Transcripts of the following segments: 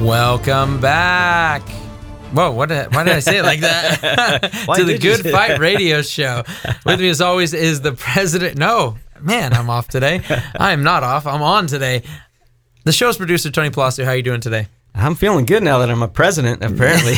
Welcome back. Whoa, what did, why did I say it like that? To the Good Fight that? Radio Show. With me, as always, is the president. No, man, I'm off today. I am not off. I'm on today. The show's producer, Tony Palacio. How are you doing today? I'm feeling good now that I'm a president, apparently.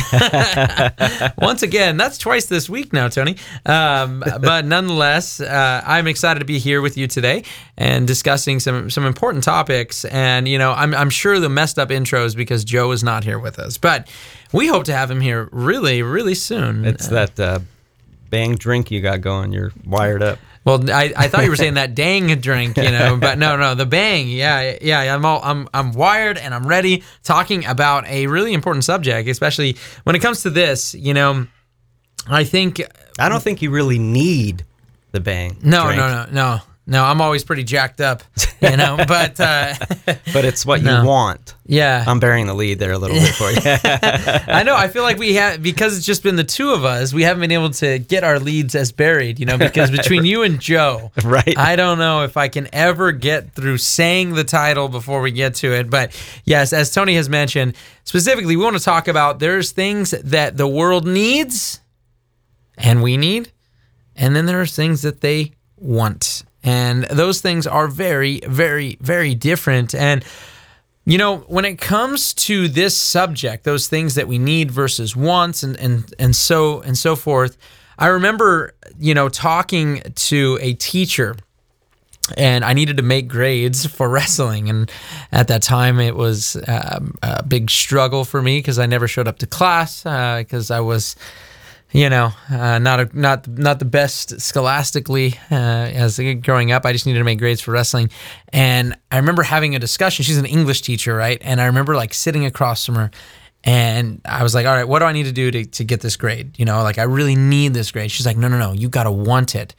Once again, that's twice this week now, Tony. Um, but nonetheless, uh, I'm excited to be here with you today and discussing some some important topics. And you know, I'm I'm sure the messed up intros because Joe is not here with us, but we hope to have him here really, really soon. it's that uh, bang drink you got going. You're wired up. Well, I, I thought you were saying that dang drink, you know, but no, no, the bang. Yeah, yeah, I'm all I'm I'm wired and I'm ready talking about a really important subject, especially when it comes to this, you know, I think I don't think you really need the bang. no, drink, no, no, no. No, I'm always pretty jacked up, you know, but uh But it's what No. you want. yeah. I'm burying the lead there a little bit for you. I know. I feel like we have because it's just been the two of us. We haven't been able to get our leads as buried, you know, because between you and Joe, Right. I don't know if I can ever get through saying the title before we get to it. But yes, as Tony has mentioned, specifically, we want to talk about there's things that the world needs and we need, and then there are things that they want, and those things are very, very, very different. And you know, when it comes to this subject, those things that we need versus wants and and and so and so forth, I remember, you know, talking to a teacher and I needed to make grades for wrestling. And at that time, it was um, a big struggle for me because I never showed up to class because I was, you know, uh, not a, not not the best scholastically uh, as growing up. I just needed to make grades for wrestling, and I remember having a discussion. She's an English teacher, right? And I remember like sitting across from her. And I was like, all right, what do I need to do to, to get this grade? You know, like I really need this grade. She's like, no, no, no, you got to want it.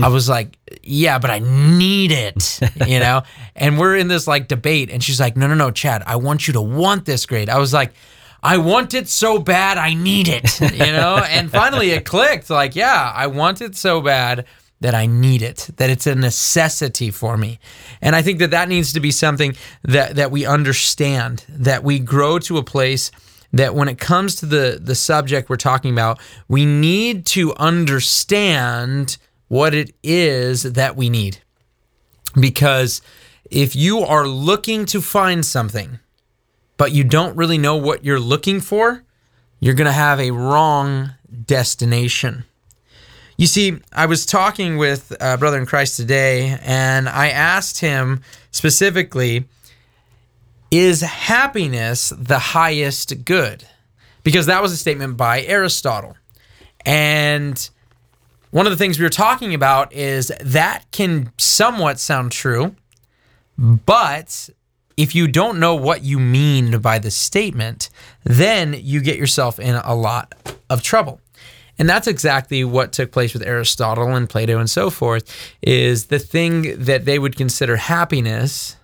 I was like, yeah, but I need it, you know? And we're in this like debate. And she's like, no, no, no, Chad, I want you to want this grade. I was like, I want it so bad, I need it, you know? and finally it clicked like, yeah, I want it so bad that I need it, that it's a necessity for me. And I think that that needs to be something that, that we understand, that we grow to a place that when it comes to the, the subject we're talking about, we need to understand what it is that we need. Because if you are looking to find something, but you don't really know what you're looking for, you're going to have a wrong destination. You see, I was talking with brother in Christ today, and I asked him specifically, is happiness the highest good? Because that was a statement by Aristotle. And one of the things we were talking about is that can somewhat sound true, but if you don't know what you mean by the statement, then you get yourself in a lot of trouble. And that's exactly what took place with Aristotle and Plato and so forth is the thing that they would consider happiness,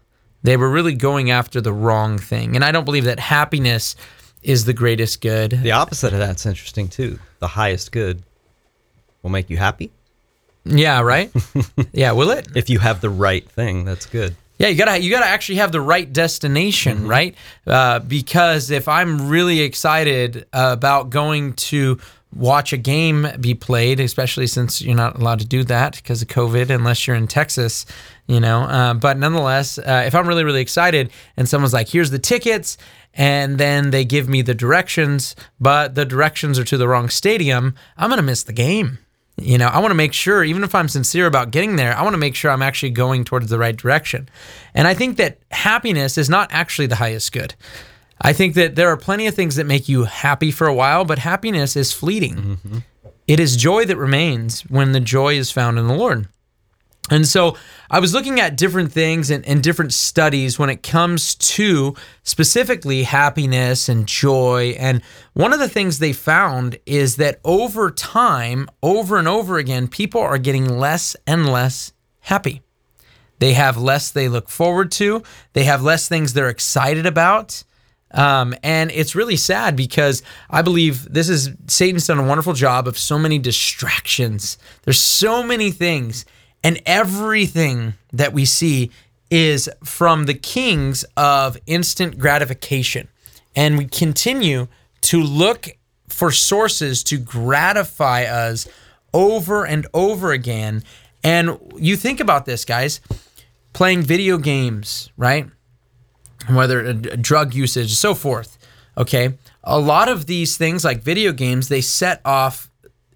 they were really going after the wrong thing. And I don't believe that happiness is the greatest good. the opposite of that's interesting too. The highest good will make you happy. Yeah, right? yeah, will it? If you have the right thing, that's good. Yeah, you gotta you gotta actually have the right destination, right? Uh, because if I'm really excited about going to watch a game be played, especially since you're not allowed to do that because of COVID, unless you're in Texas, you know. Uh, but nonetheless, uh, if I'm really really excited and someone's like, "Here's the tickets," and then they give me the directions, but the directions are to the wrong stadium, I'm gonna miss the game. You know, I want to make sure, even if I'm sincere about getting there, I want to make sure I'm actually going towards the right direction. And I think that happiness is not actually the highest good. I think that there are plenty of things that make you happy for a while, but happiness is fleeting. Mm-hmm. It is joy that remains when the joy is found in the Lord. And so I was looking at different things and, and, different studies when it comes to specifically happiness and joy. And one of the things they found is that over time, over and over again, people are getting less and less happy. They have less they look forward to, they have less things they're excited about. Um, and it's really sad because I believe this is Satan's done a wonderful job of so many distractions. There's so many things and everything that we see is from the kings of instant gratification. And we continue to look for sources to gratify us over and over again. And you think about this, guys playing video games, right? Whether uh, drug usage, so forth. Okay. A lot of these things, like video games, they set off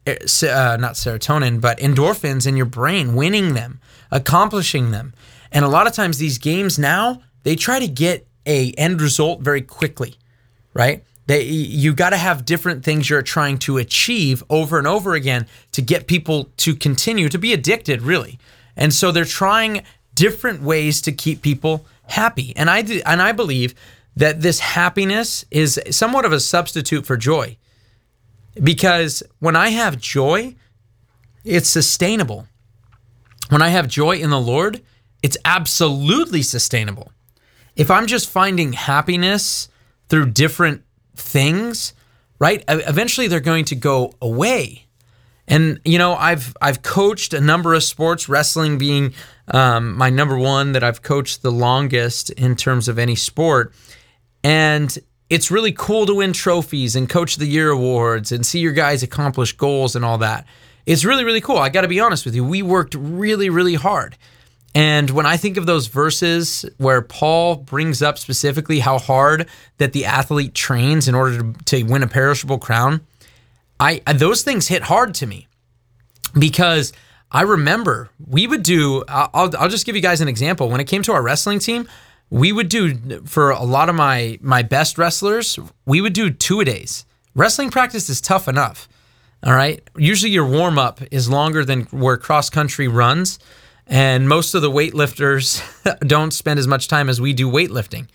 uh, not serotonin, but endorphins in your brain, winning them, accomplishing them. And a lot of times these games now, they try to get a end result very quickly, right? They, you got to have different things you're trying to achieve over and over again to get people to continue to be addicted, really. And so they're trying different ways to keep people happy. And I and I believe that this happiness is somewhat of a substitute for joy. Because when I have joy, it's sustainable. When I have joy in the Lord, it's absolutely sustainable. If I'm just finding happiness through different things, right? Eventually they're going to go away. And you know, I've I've coached a number of sports, wrestling being um, my number one that I've coached the longest in terms of any sport. And it's really cool to win trophies and coach of the year awards and see your guys accomplish goals and all that. It's really, really cool. I got to be honest with you. We worked really, really hard. And when I think of those verses where Paul brings up specifically how hard that the athlete trains in order to, to win a perishable crown, I those things hit hard to me because I remember we would do. I'll, I'll just give you guys an example. When it came to our wrestling team, we would do for a lot of my my best wrestlers, we would do two a days. Wrestling practice is tough enough. All right. Usually your warm up is longer than where cross country runs. And most of the weightlifters don't spend as much time as we do weightlifting.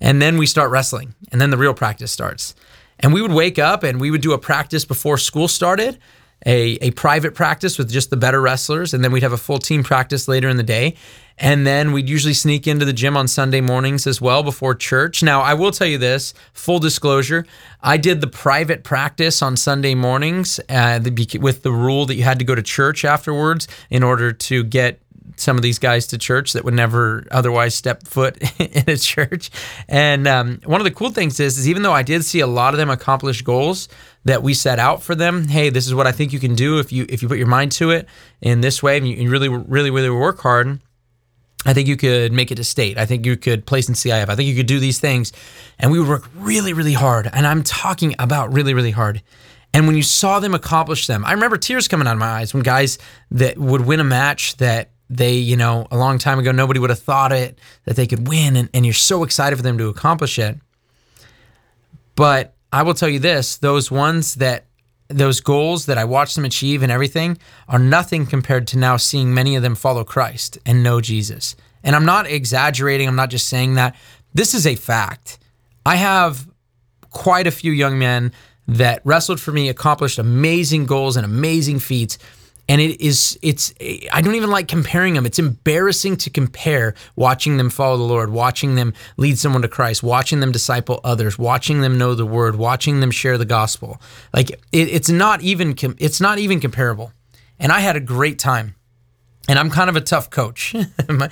And then we start wrestling, and then the real practice starts. And we would wake up and we would do a practice before school started, a, a private practice with just the better wrestlers. And then we'd have a full team practice later in the day. And then we'd usually sneak into the gym on Sunday mornings as well before church. Now, I will tell you this full disclosure I did the private practice on Sunday mornings uh, with the rule that you had to go to church afterwards in order to get some of these guys to church that would never otherwise step foot in a church. And um, one of the cool things is, is even though I did see a lot of them accomplish goals that we set out for them, hey, this is what I think you can do if you if you put your mind to it in this way and you really really really work hard. I think you could make it to state. I think you could place in CIF. I think you could do these things. And we would work really, really hard. And I'm talking about really, really hard. And when you saw them accomplish them, I remember tears coming out of my eyes when guys that would win a match that they, you know, a long time ago, nobody would have thought it, that they could win. And, and you're so excited for them to accomplish it. But I will tell you this those ones that those goals that I watched them achieve and everything are nothing compared to now seeing many of them follow Christ and know Jesus. And I'm not exaggerating, I'm not just saying that. This is a fact. I have quite a few young men that wrestled for me, accomplished amazing goals and amazing feats and it is it's i don't even like comparing them. It's embarrassing to compare watching them follow the lord watching them lead someone to christ watching them disciple others watching them know the word watching them share the gospel. Like it, it's not even it's not even comparable. And i had a great time and I'm kind of a tough coach. I'm,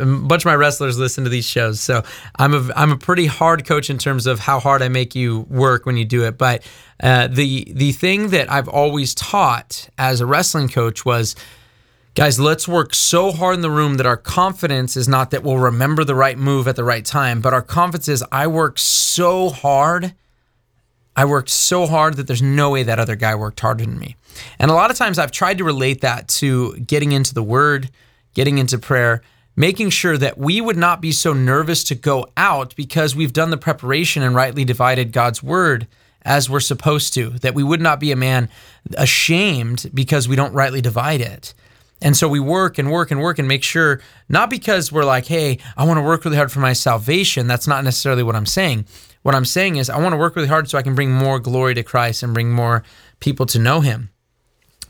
a bunch of my wrestlers listen to these shows, so I'm a I'm a pretty hard coach in terms of how hard I make you work when you do it. But uh, the the thing that I've always taught as a wrestling coach was, guys, let's work so hard in the room that our confidence is not that we'll remember the right move at the right time, but our confidence is I work so hard I worked so hard that there's no way that other guy worked harder than me. And a lot of times I've tried to relate that to getting into the word, getting into prayer, making sure that we would not be so nervous to go out because we've done the preparation and rightly divided God's word as we're supposed to, that we would not be a man ashamed because we don't rightly divide it. And so we work and work and work and make sure, not because we're like, hey, I want to work really hard for my salvation. That's not necessarily what I'm saying. What I'm saying is, I want to work really hard so I can bring more glory to Christ and bring more people to know Him.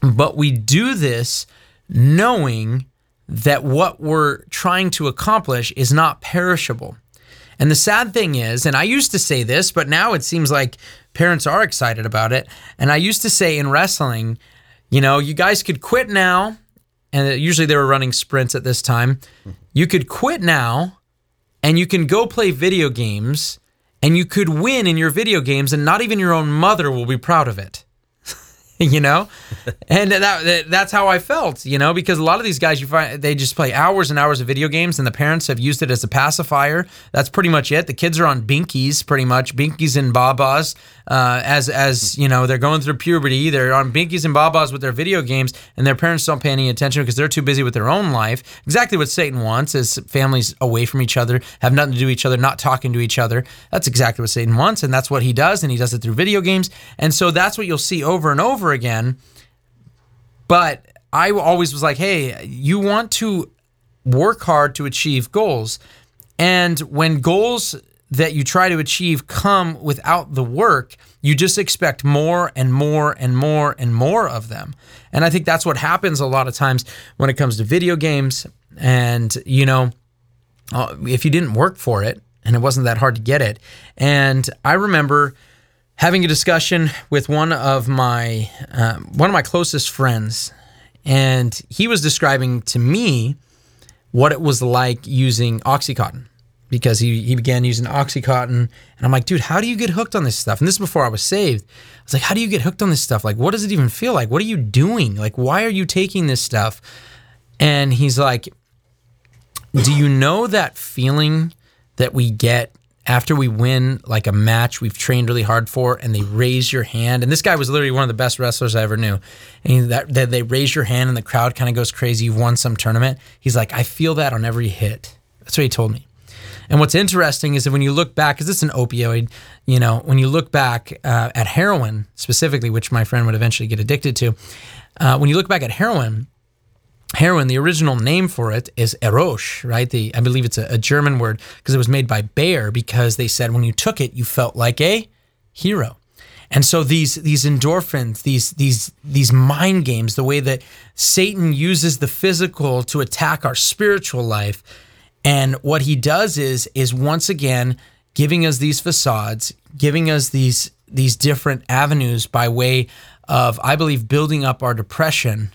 But we do this knowing that what we're trying to accomplish is not perishable. And the sad thing is, and I used to say this, but now it seems like parents are excited about it. And I used to say in wrestling, you know, you guys could quit now and usually they were running sprints at this time. You could quit now and you can go play video games and you could win in your video games and not even your own mother will be proud of it. you know? and that, that's how I felt, you know, because a lot of these guys you find they just play hours and hours of video games and the parents have used it as a pacifier. That's pretty much it. The kids are on binkies pretty much, binkies and babas. Uh, as as you know, they're going through puberty. They're on binkies and babas with their video games, and their parents don't pay any attention because they're too busy with their own life. Exactly what Satan wants is families away from each other, have nothing to do with each other, not talking to each other. That's exactly what Satan wants, and that's what he does, and he does it through video games. And so that's what you'll see over and over again. But I always was like, hey, you want to work hard to achieve goals. And when goals that you try to achieve come without the work, you just expect more and more and more and more of them. And I think that's what happens a lot of times when it comes to video games. And, you know, uh, if you didn't work for it and it wasn't that hard to get it. And I remember having a discussion with one of my uh, one of my closest friends and he was describing to me what it was like using oxycontin because he, he began using Oxycontin. And I'm like, dude, how do you get hooked on this stuff? And this is before I was saved. I was like, how do you get hooked on this stuff? Like, what does it even feel like? What are you doing? Like, why are you taking this stuff? And he's like, do you know that feeling that we get after we win like a match we've trained really hard for and they raise your hand and this guy was literally one of the best wrestlers i ever knew. And that, that they raise your hand and the crowd kind of goes crazy you've won some tournament. He's like i feel that on every hit. That's what he told me. And what's interesting is that when you look back, because it's an opioid, you know, when you look back uh, at heroin specifically, which my friend would eventually get addicted to, uh, when you look back at heroin, heroin, the original name for it is Erosh, right? The I believe it's a, a German word because it was made by Bayer because they said when you took it, you felt like a hero. And so these these endorphins, these these these mind games, the way that Satan uses the physical to attack our spiritual life and what he does is is once again giving us these facades, giving us these these different avenues by way of, I believe, building up our depression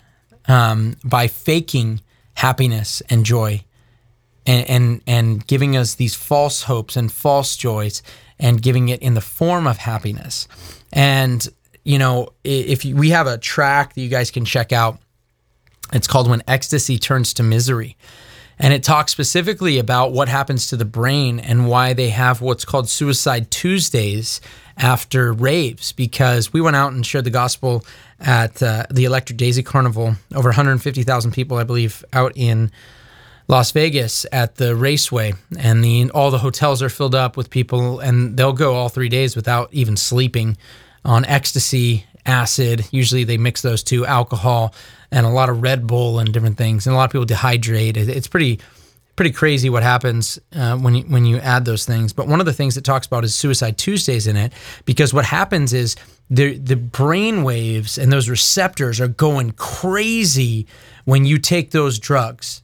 um, by faking happiness and joy, and, and and giving us these false hopes and false joys, and giving it in the form of happiness. And you know, if you, we have a track that you guys can check out, it's called "When Ecstasy Turns to Misery." And it talks specifically about what happens to the brain and why they have what's called Suicide Tuesdays after raves. Because we went out and shared the gospel at uh, the Electric Daisy Carnival, over 150,000 people, I believe, out in Las Vegas at the raceway, and the all the hotels are filled up with people, and they'll go all three days without even sleeping on ecstasy, acid. Usually they mix those two, alcohol and a lot of Red Bull and different things, and a lot of people dehydrate. It's pretty pretty crazy what happens uh, when you when you add those things. But one of the things it talks about is Suicide Tuesdays in it, because what happens is the the brain waves and those receptors are going crazy when you take those drugs,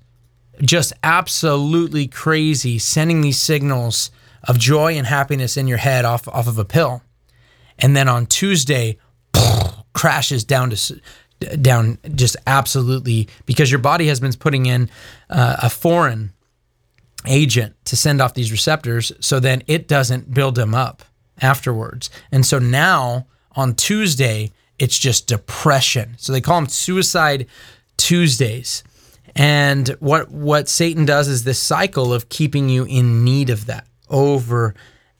just absolutely crazy, sending these signals of joy and happiness in your head off off of a pill, and then on Tuesday crashes down to down just absolutely because your body has been putting in uh, a foreign agent to send off these receptors so then it doesn't build them up afterwards. And so now on tuesday it's just depression. So they call them suicide tuesdays. And what what satan does is this cycle of keeping you in need of that over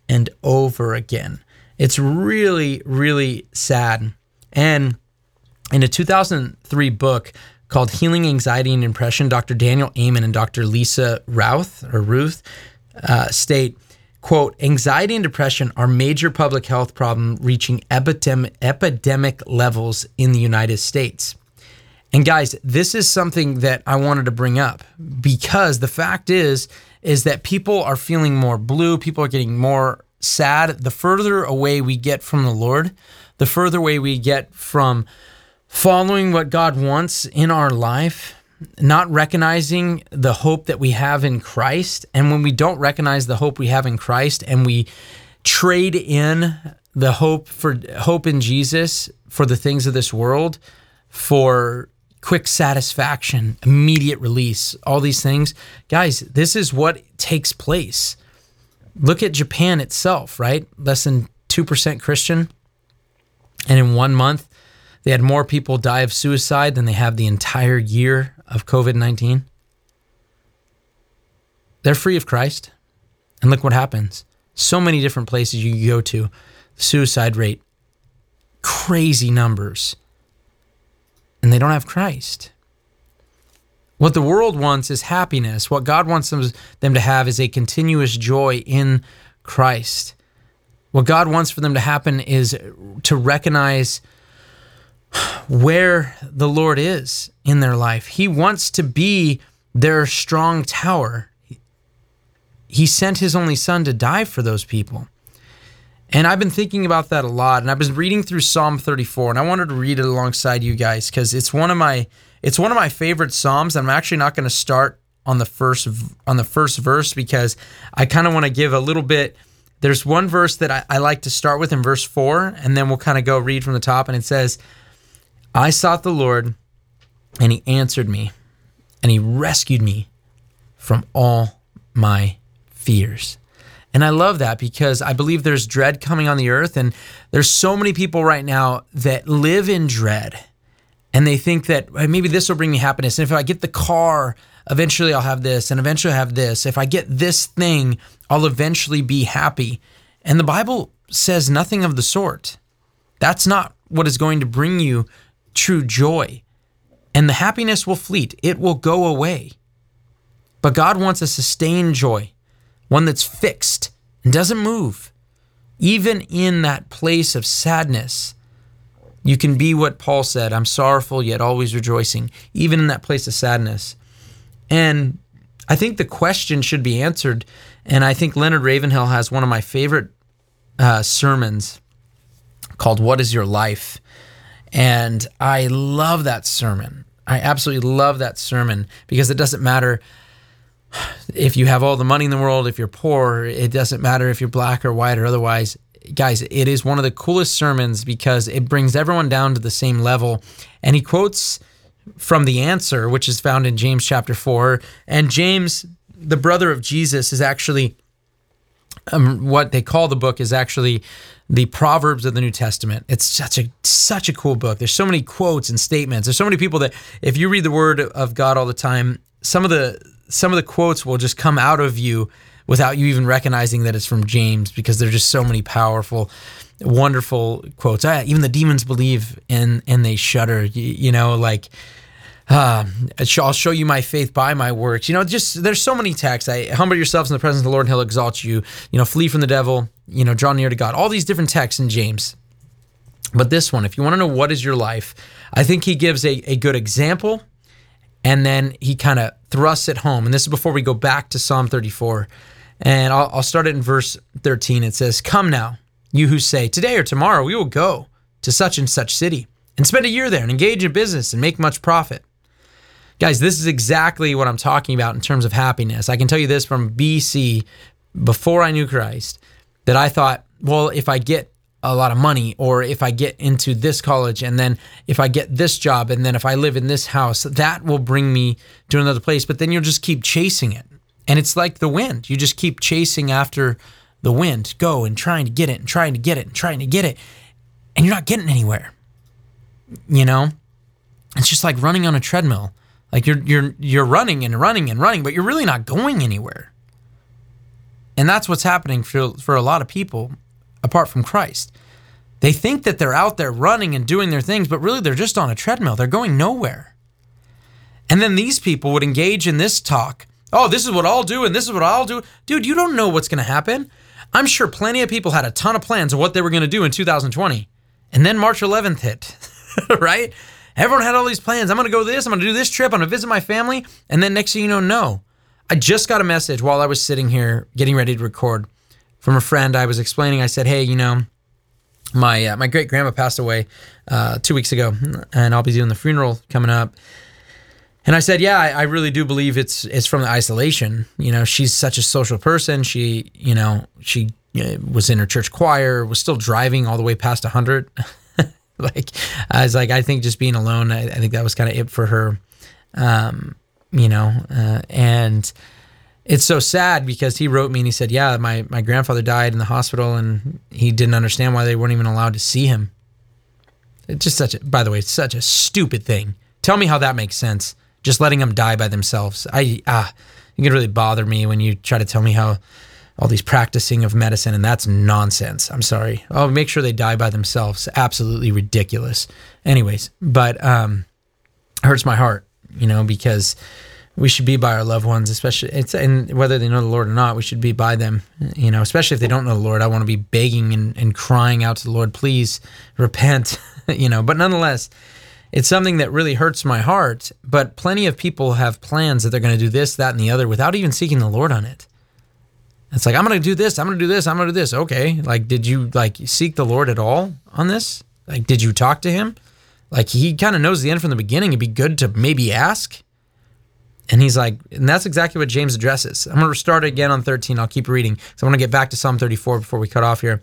and over again. It's really really sad. And in a 2003 book called Healing Anxiety and Depression, Dr. Daniel Amen and Dr. Lisa Routh or Ruth uh, state, quote, anxiety and depression are major public health problem reaching epidemic, epidemic levels in the United States. And guys, this is something that I wanted to bring up because the fact is is that people are feeling more blue, people are getting more sad. The further away we get from the Lord, the further away we get from following what God wants in our life, not recognizing the hope that we have in Christ. And when we don't recognize the hope we have in Christ and we trade in the hope for hope in Jesus for the things of this world for quick satisfaction, immediate release, all these things. Guys, this is what takes place. Look at Japan itself, right? Less than 2% Christian. And in one month, they had more people die of suicide than they have the entire year of COVID 19. They're free of Christ. And look what happens. So many different places you go to, suicide rate, crazy numbers and they don't have Christ. What the world wants is happiness. What God wants them, them to have is a continuous joy in Christ. What God wants for them to happen is to recognize where the Lord is in their life. He wants to be their strong tower. He sent his only son to die for those people. And I've been thinking about that a lot. And I've been reading through Psalm 34, and I wanted to read it alongside you guys because it's one of my it's one of my favorite psalms. And I'm actually not going to start on the first on the first verse because I kind of want to give a little bit. There's one verse that I, I like to start with in verse four, and then we'll kind of go read from the top. And it says, "I sought the Lord, and He answered me, and He rescued me from all my fears." And I love that because I believe there's dread coming on the earth. And there's so many people right now that live in dread and they think that maybe this will bring me happiness. And if I get the car, eventually I'll have this, and eventually I'll have this. If I get this thing, I'll eventually be happy. And the Bible says nothing of the sort. That's not what is going to bring you true joy. And the happiness will fleet, it will go away. But God wants a sustained joy one that's fixed and doesn't move. Even in that place of sadness, you can be what Paul said I'm sorrowful, yet always rejoicing, even in that place of sadness. And I think the question should be answered. And I think Leonard Ravenhill has one of my favorite uh, sermons called What is Your Life? And I love that sermon. I absolutely love that sermon because it doesn't matter if you have all the money in the world, if you're poor, it doesn't matter if you're black or white or otherwise. Guys, it is one of the coolest sermons because it brings everyone down to the same level. And he quotes from the answer, which is found in James chapter 4. And James, the brother of Jesus, is actually um, what they call the book is actually the Proverbs of the New Testament. It's such a such a cool book. There's so many quotes and statements. There's so many people that if you read the Word of God all the time, some of the some of the quotes will just come out of you without you even recognizing that it's from James because there's just so many powerful, wonderful quotes. Ah, even the demons believe and and they shudder. You, you know, like uh, I'll show you my faith by my works. You know, just there's so many texts. I humble yourselves in the presence of the Lord, and He'll exalt you. You know, flee from the devil. You know, draw near to God. All these different texts in James. But this one, if you want to know what is your life, I think he gives a, a good example and then he kind of thrusts it home. And this is before we go back to Psalm 34. And I'll, I'll start it in verse 13. It says, Come now, you who say, Today or tomorrow we will go to such and such city and spend a year there and engage in business and make much profit. Guys, this is exactly what I'm talking about in terms of happiness. I can tell you this from BC, before I knew Christ, that I thought, well, if I get a lot of money or if I get into this college and then if I get this job and then if I live in this house that will bring me to another place. But then you'll just keep chasing it. And it's like the wind. You just keep chasing after the wind. Go and trying to get it and trying to get it and trying to get it. And you're not getting anywhere. You know? It's just like running on a treadmill like you're you're you're running and running and running but you're really not going anywhere and that's what's happening for for a lot of people apart from Christ. They think that they're out there running and doing their things, but really they're just on a treadmill. They're going nowhere. And then these people would engage in this talk. Oh, this is what I'll do, and this is what I'll do. Dude, you don't know what's going to happen. I'm sure plenty of people had a ton of plans of what they were going to do in 2020. And then March 11th hit, right? Everyone had all these plans. I'm going to go this. I'm going to do this trip. I'm going to visit my family. And then next thing you know, no. I just got a message while I was sitting here getting ready to record from a friend. I was explaining. I said, "Hey, you know, my uh, my great grandma passed away uh, two weeks ago, and I'll be doing the funeral coming up." And I said, "Yeah, I, I really do believe it's it's from the isolation. You know, she's such a social person. She, you know, she uh, was in her church choir, was still driving all the way past 100. like, I was like, I think just being alone, I, I think that was kind of it for her. Um, you know, uh, and it's so sad because he wrote me and he said, "Yeah, my my grandfather died in the hospital, and he didn't understand why they weren't even allowed to see him." It's just such a, by the way, it's such a stupid thing. Tell me how that makes sense. Just letting them die by themselves. I ah, it can really bother me when you try to tell me how all these practicing of medicine and that's nonsense. I'm sorry. Oh, make sure they die by themselves. Absolutely ridiculous. Anyways, but um, hurts my heart, you know, because we should be by our loved ones, especially it's and whether they know the Lord or not, we should be by them. You know, especially if they don't know the Lord. I want to be begging and, and crying out to the Lord, please repent. you know, but nonetheless, it's something that really hurts my heart. But plenty of people have plans that they're going to do this, that, and the other without even seeking the Lord on it. It's like I'm going to do this, I'm going to do this, I'm going to do this. Okay, like did you like seek the Lord at all on this? Like did you talk to him? Like he kind of knows the end from the beginning. It'd be good to maybe ask. And he's like, and that's exactly what James addresses. I'm going to start again on 13. I'll keep reading. So I want to get back to Psalm 34 before we cut off here.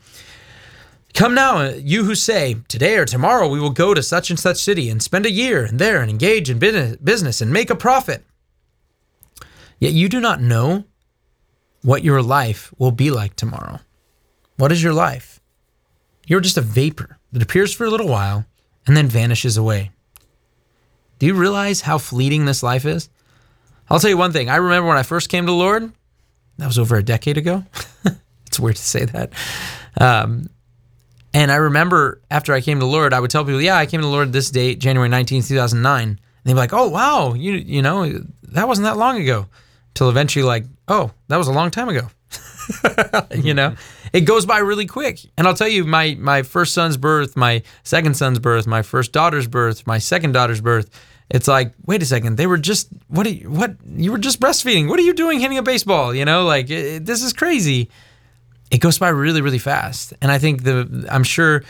Come now, you who say, Today or tomorrow we will go to such and such city and spend a year and there and engage in business and make a profit. Yet you do not know what your life will be like tomorrow. What is your life? You're just a vapor that appears for a little while and then vanishes away. Do you realize how fleeting this life is? I'll tell you one thing. I remember when I first came to the Lord, that was over a decade ago. it's weird to say that. Um, and I remember after I came to the Lord, I would tell people, yeah, I came to the Lord this date, January 19th, 2009. And they'd be like, oh, wow, you, you know, that wasn't that long ago. Till eventually, like, oh, that was a long time ago. you know, it goes by really quick. And I'll tell you, my my first son's birth, my second son's birth, my first daughter's birth, my second daughter's birth, it's like, wait a second, they were just what? Are you, what? You were just breastfeeding. What are you doing hitting a baseball? You know, like it, this is crazy. It goes by really, really fast, and I think the I'm sure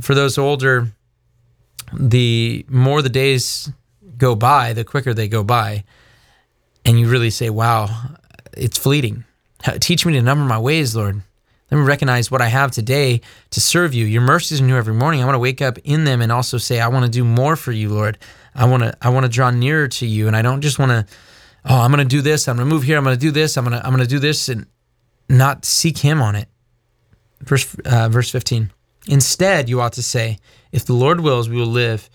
for those older, the more the days go by, the quicker they go by, and you really say, wow, it's fleeting. Teach me to number my ways, Lord. Let me recognize what I have today to serve you. Your mercies are new every morning. I want to wake up in them and also say, I want to do more for you, Lord. I want to I want to draw nearer to you, and I don't just want to. Oh, I'm going to do this. I'm going to move here. I'm going to do this. I'm going to I'm going to do this, and not seek Him on it. Verse uh, verse 15. Instead, you ought to say, "If the Lord wills, we will live,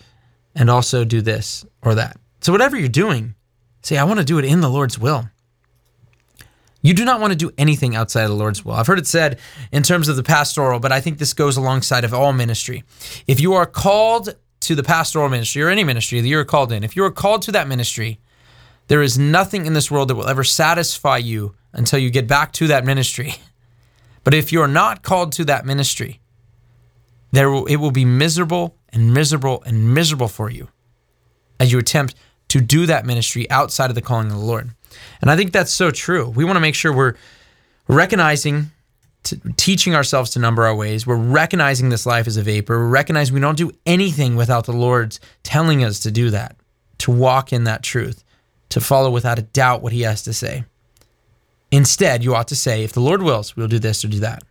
and also do this or that." So whatever you're doing, say, "I want to do it in the Lord's will." You do not want to do anything outside of the Lord's will. I've heard it said in terms of the pastoral, but I think this goes alongside of all ministry. If you are called to the pastoral ministry or any ministry that you're called in, if you are called to that ministry, there is nothing in this world that will ever satisfy you until you get back to that ministry. But if you're not called to that ministry, there will, it will be miserable and miserable and miserable for you as you attempt to do that ministry outside of the calling of the Lord. And I think that's so true. We want to make sure we're recognizing teaching ourselves to number our ways. We're recognizing this life is a vapor. We're recognizing we don't do anything without the Lord's telling us to do that, to walk in that truth, to follow without a doubt what He has to say. Instead, you ought to say, if the Lord wills, we'll do this or do that.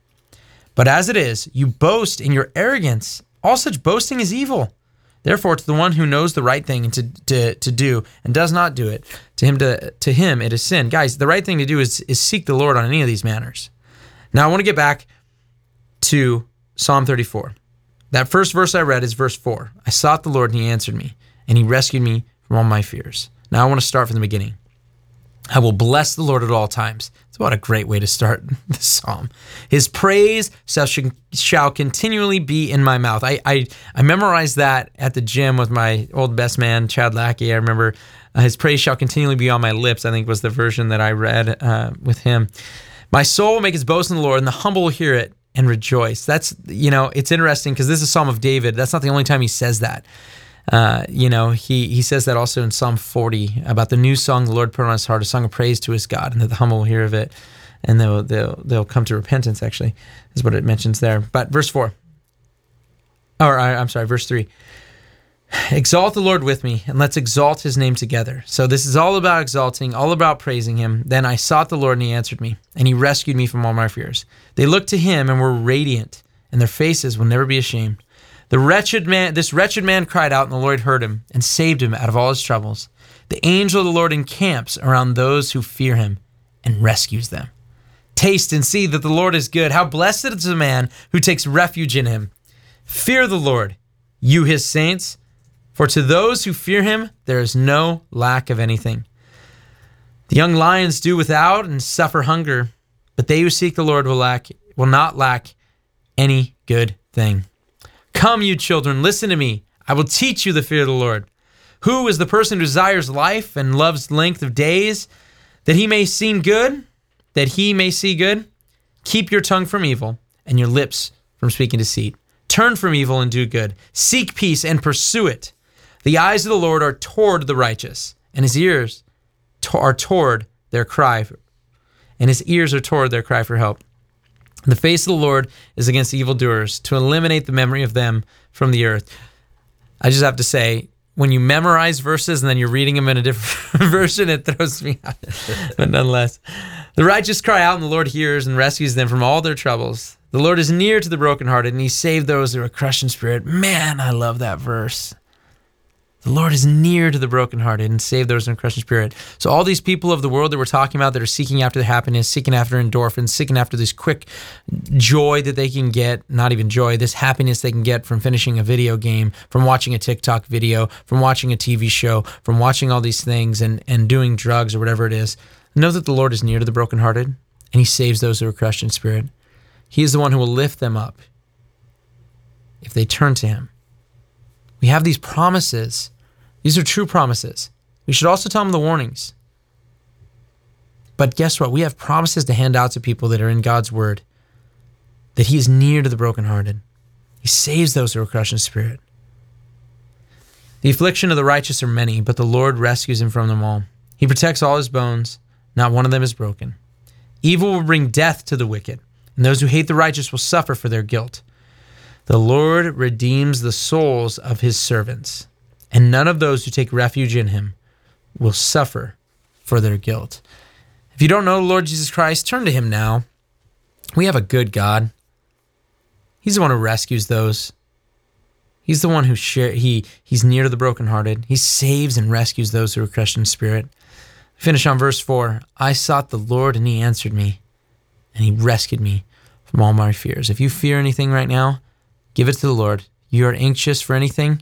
But as it is, you boast in your arrogance. All such boasting is evil. Therefore, to the one who knows the right thing to, to, to do and does not do it, to him to, to him it is sin. Guys, the right thing to do is, is seek the Lord on any of these matters. Now, I want to get back to Psalm 34. That first verse I read is verse 4. I sought the Lord and he answered me, and he rescued me from all my fears. Now, I want to start from the beginning. I will bless the Lord at all times. It's what a great way to start the psalm. His praise shall, continually be in my mouth. I, I, I memorized that at the gym with my old best man, Chad Lackey. I remember uh, his praise shall continually be on my lips, I think was the version that I read uh, with him. My soul will make its boast in the Lord, and the humble will hear it and rejoice. That's, you know, it's interesting because this is a Psalm of David. That's not the only time he says that. Uh, you know, he he says that also in Psalm 40 about the new song the Lord put on his heart, a song of praise to his God, and that the humble will hear of it, and they'll they'll they'll come to repentance. Actually, is what it mentions there. But verse four, or I, I'm sorry, verse three. Exalt the Lord with me, and let's exalt his name together. So, this is all about exalting, all about praising him. Then I sought the Lord, and he answered me, and he rescued me from all my fears. They looked to him and were radiant, and their faces will never be ashamed. The wretched man, this wretched man cried out, and the Lord heard him and saved him out of all his troubles. The angel of the Lord encamps around those who fear him and rescues them. Taste and see that the Lord is good. How blessed is the man who takes refuge in him. Fear the Lord, you his saints for to those who fear him, there is no lack of anything. The young lions do without and suffer hunger, but they who seek the Lord will lack will not lack any good thing. Come, you children, listen to me. I will teach you the fear of the Lord. Who is the person who desires life and loves length of days, that he may seem good, that he may see good? Keep your tongue from evil and your lips from speaking deceit. Turn from evil and do good. Seek peace and pursue it. The eyes of the Lord are toward the righteous, and his ears are toward their cry, and his ears are toward their cry for help. The face of the Lord is against evildoers, to eliminate the memory of them from the earth. I just have to say, when you memorize verses and then you're reading them in a different version, it throws me out. but nonetheless, the righteous cry out, and the Lord hears and rescues them from all their troubles. The Lord is near to the brokenhearted, and he saved those who are crushed in spirit. Man, I love that verse. The Lord is near to the brokenhearted and save those in a crushed spirit. So all these people of the world that we're talking about that are seeking after the happiness, seeking after endorphins, seeking after this quick joy that they can get, not even joy, this happiness they can get from finishing a video game, from watching a TikTok video, from watching a TV show, from watching all these things and, and doing drugs or whatever it is. Know that the Lord is near to the brokenhearted and he saves those who are crushed in spirit. He is the one who will lift them up if they turn to him. We have these promises these are true promises. We should also tell them the warnings. But guess what? We have promises to hand out to people that are in God's word that He is near to the brokenhearted. He saves those who are crushed in spirit. The affliction of the righteous are many, but the Lord rescues him from them all. He protects all his bones, not one of them is broken. Evil will bring death to the wicked, and those who hate the righteous will suffer for their guilt. The Lord redeems the souls of his servants and none of those who take refuge in him will suffer for their guilt. If you don't know the Lord Jesus Christ, turn to him now. We have a good God. He's the one who rescues those. He's the one who share he he's near to the brokenhearted. He saves and rescues those who are crushed in spirit. Finish on verse 4. I sought the Lord and he answered me, and he rescued me from all my fears. If you fear anything right now, give it to the Lord. You are anxious for anything,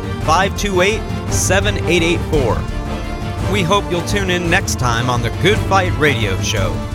528 7884. We hope you'll tune in next time on the Good Fight Radio Show.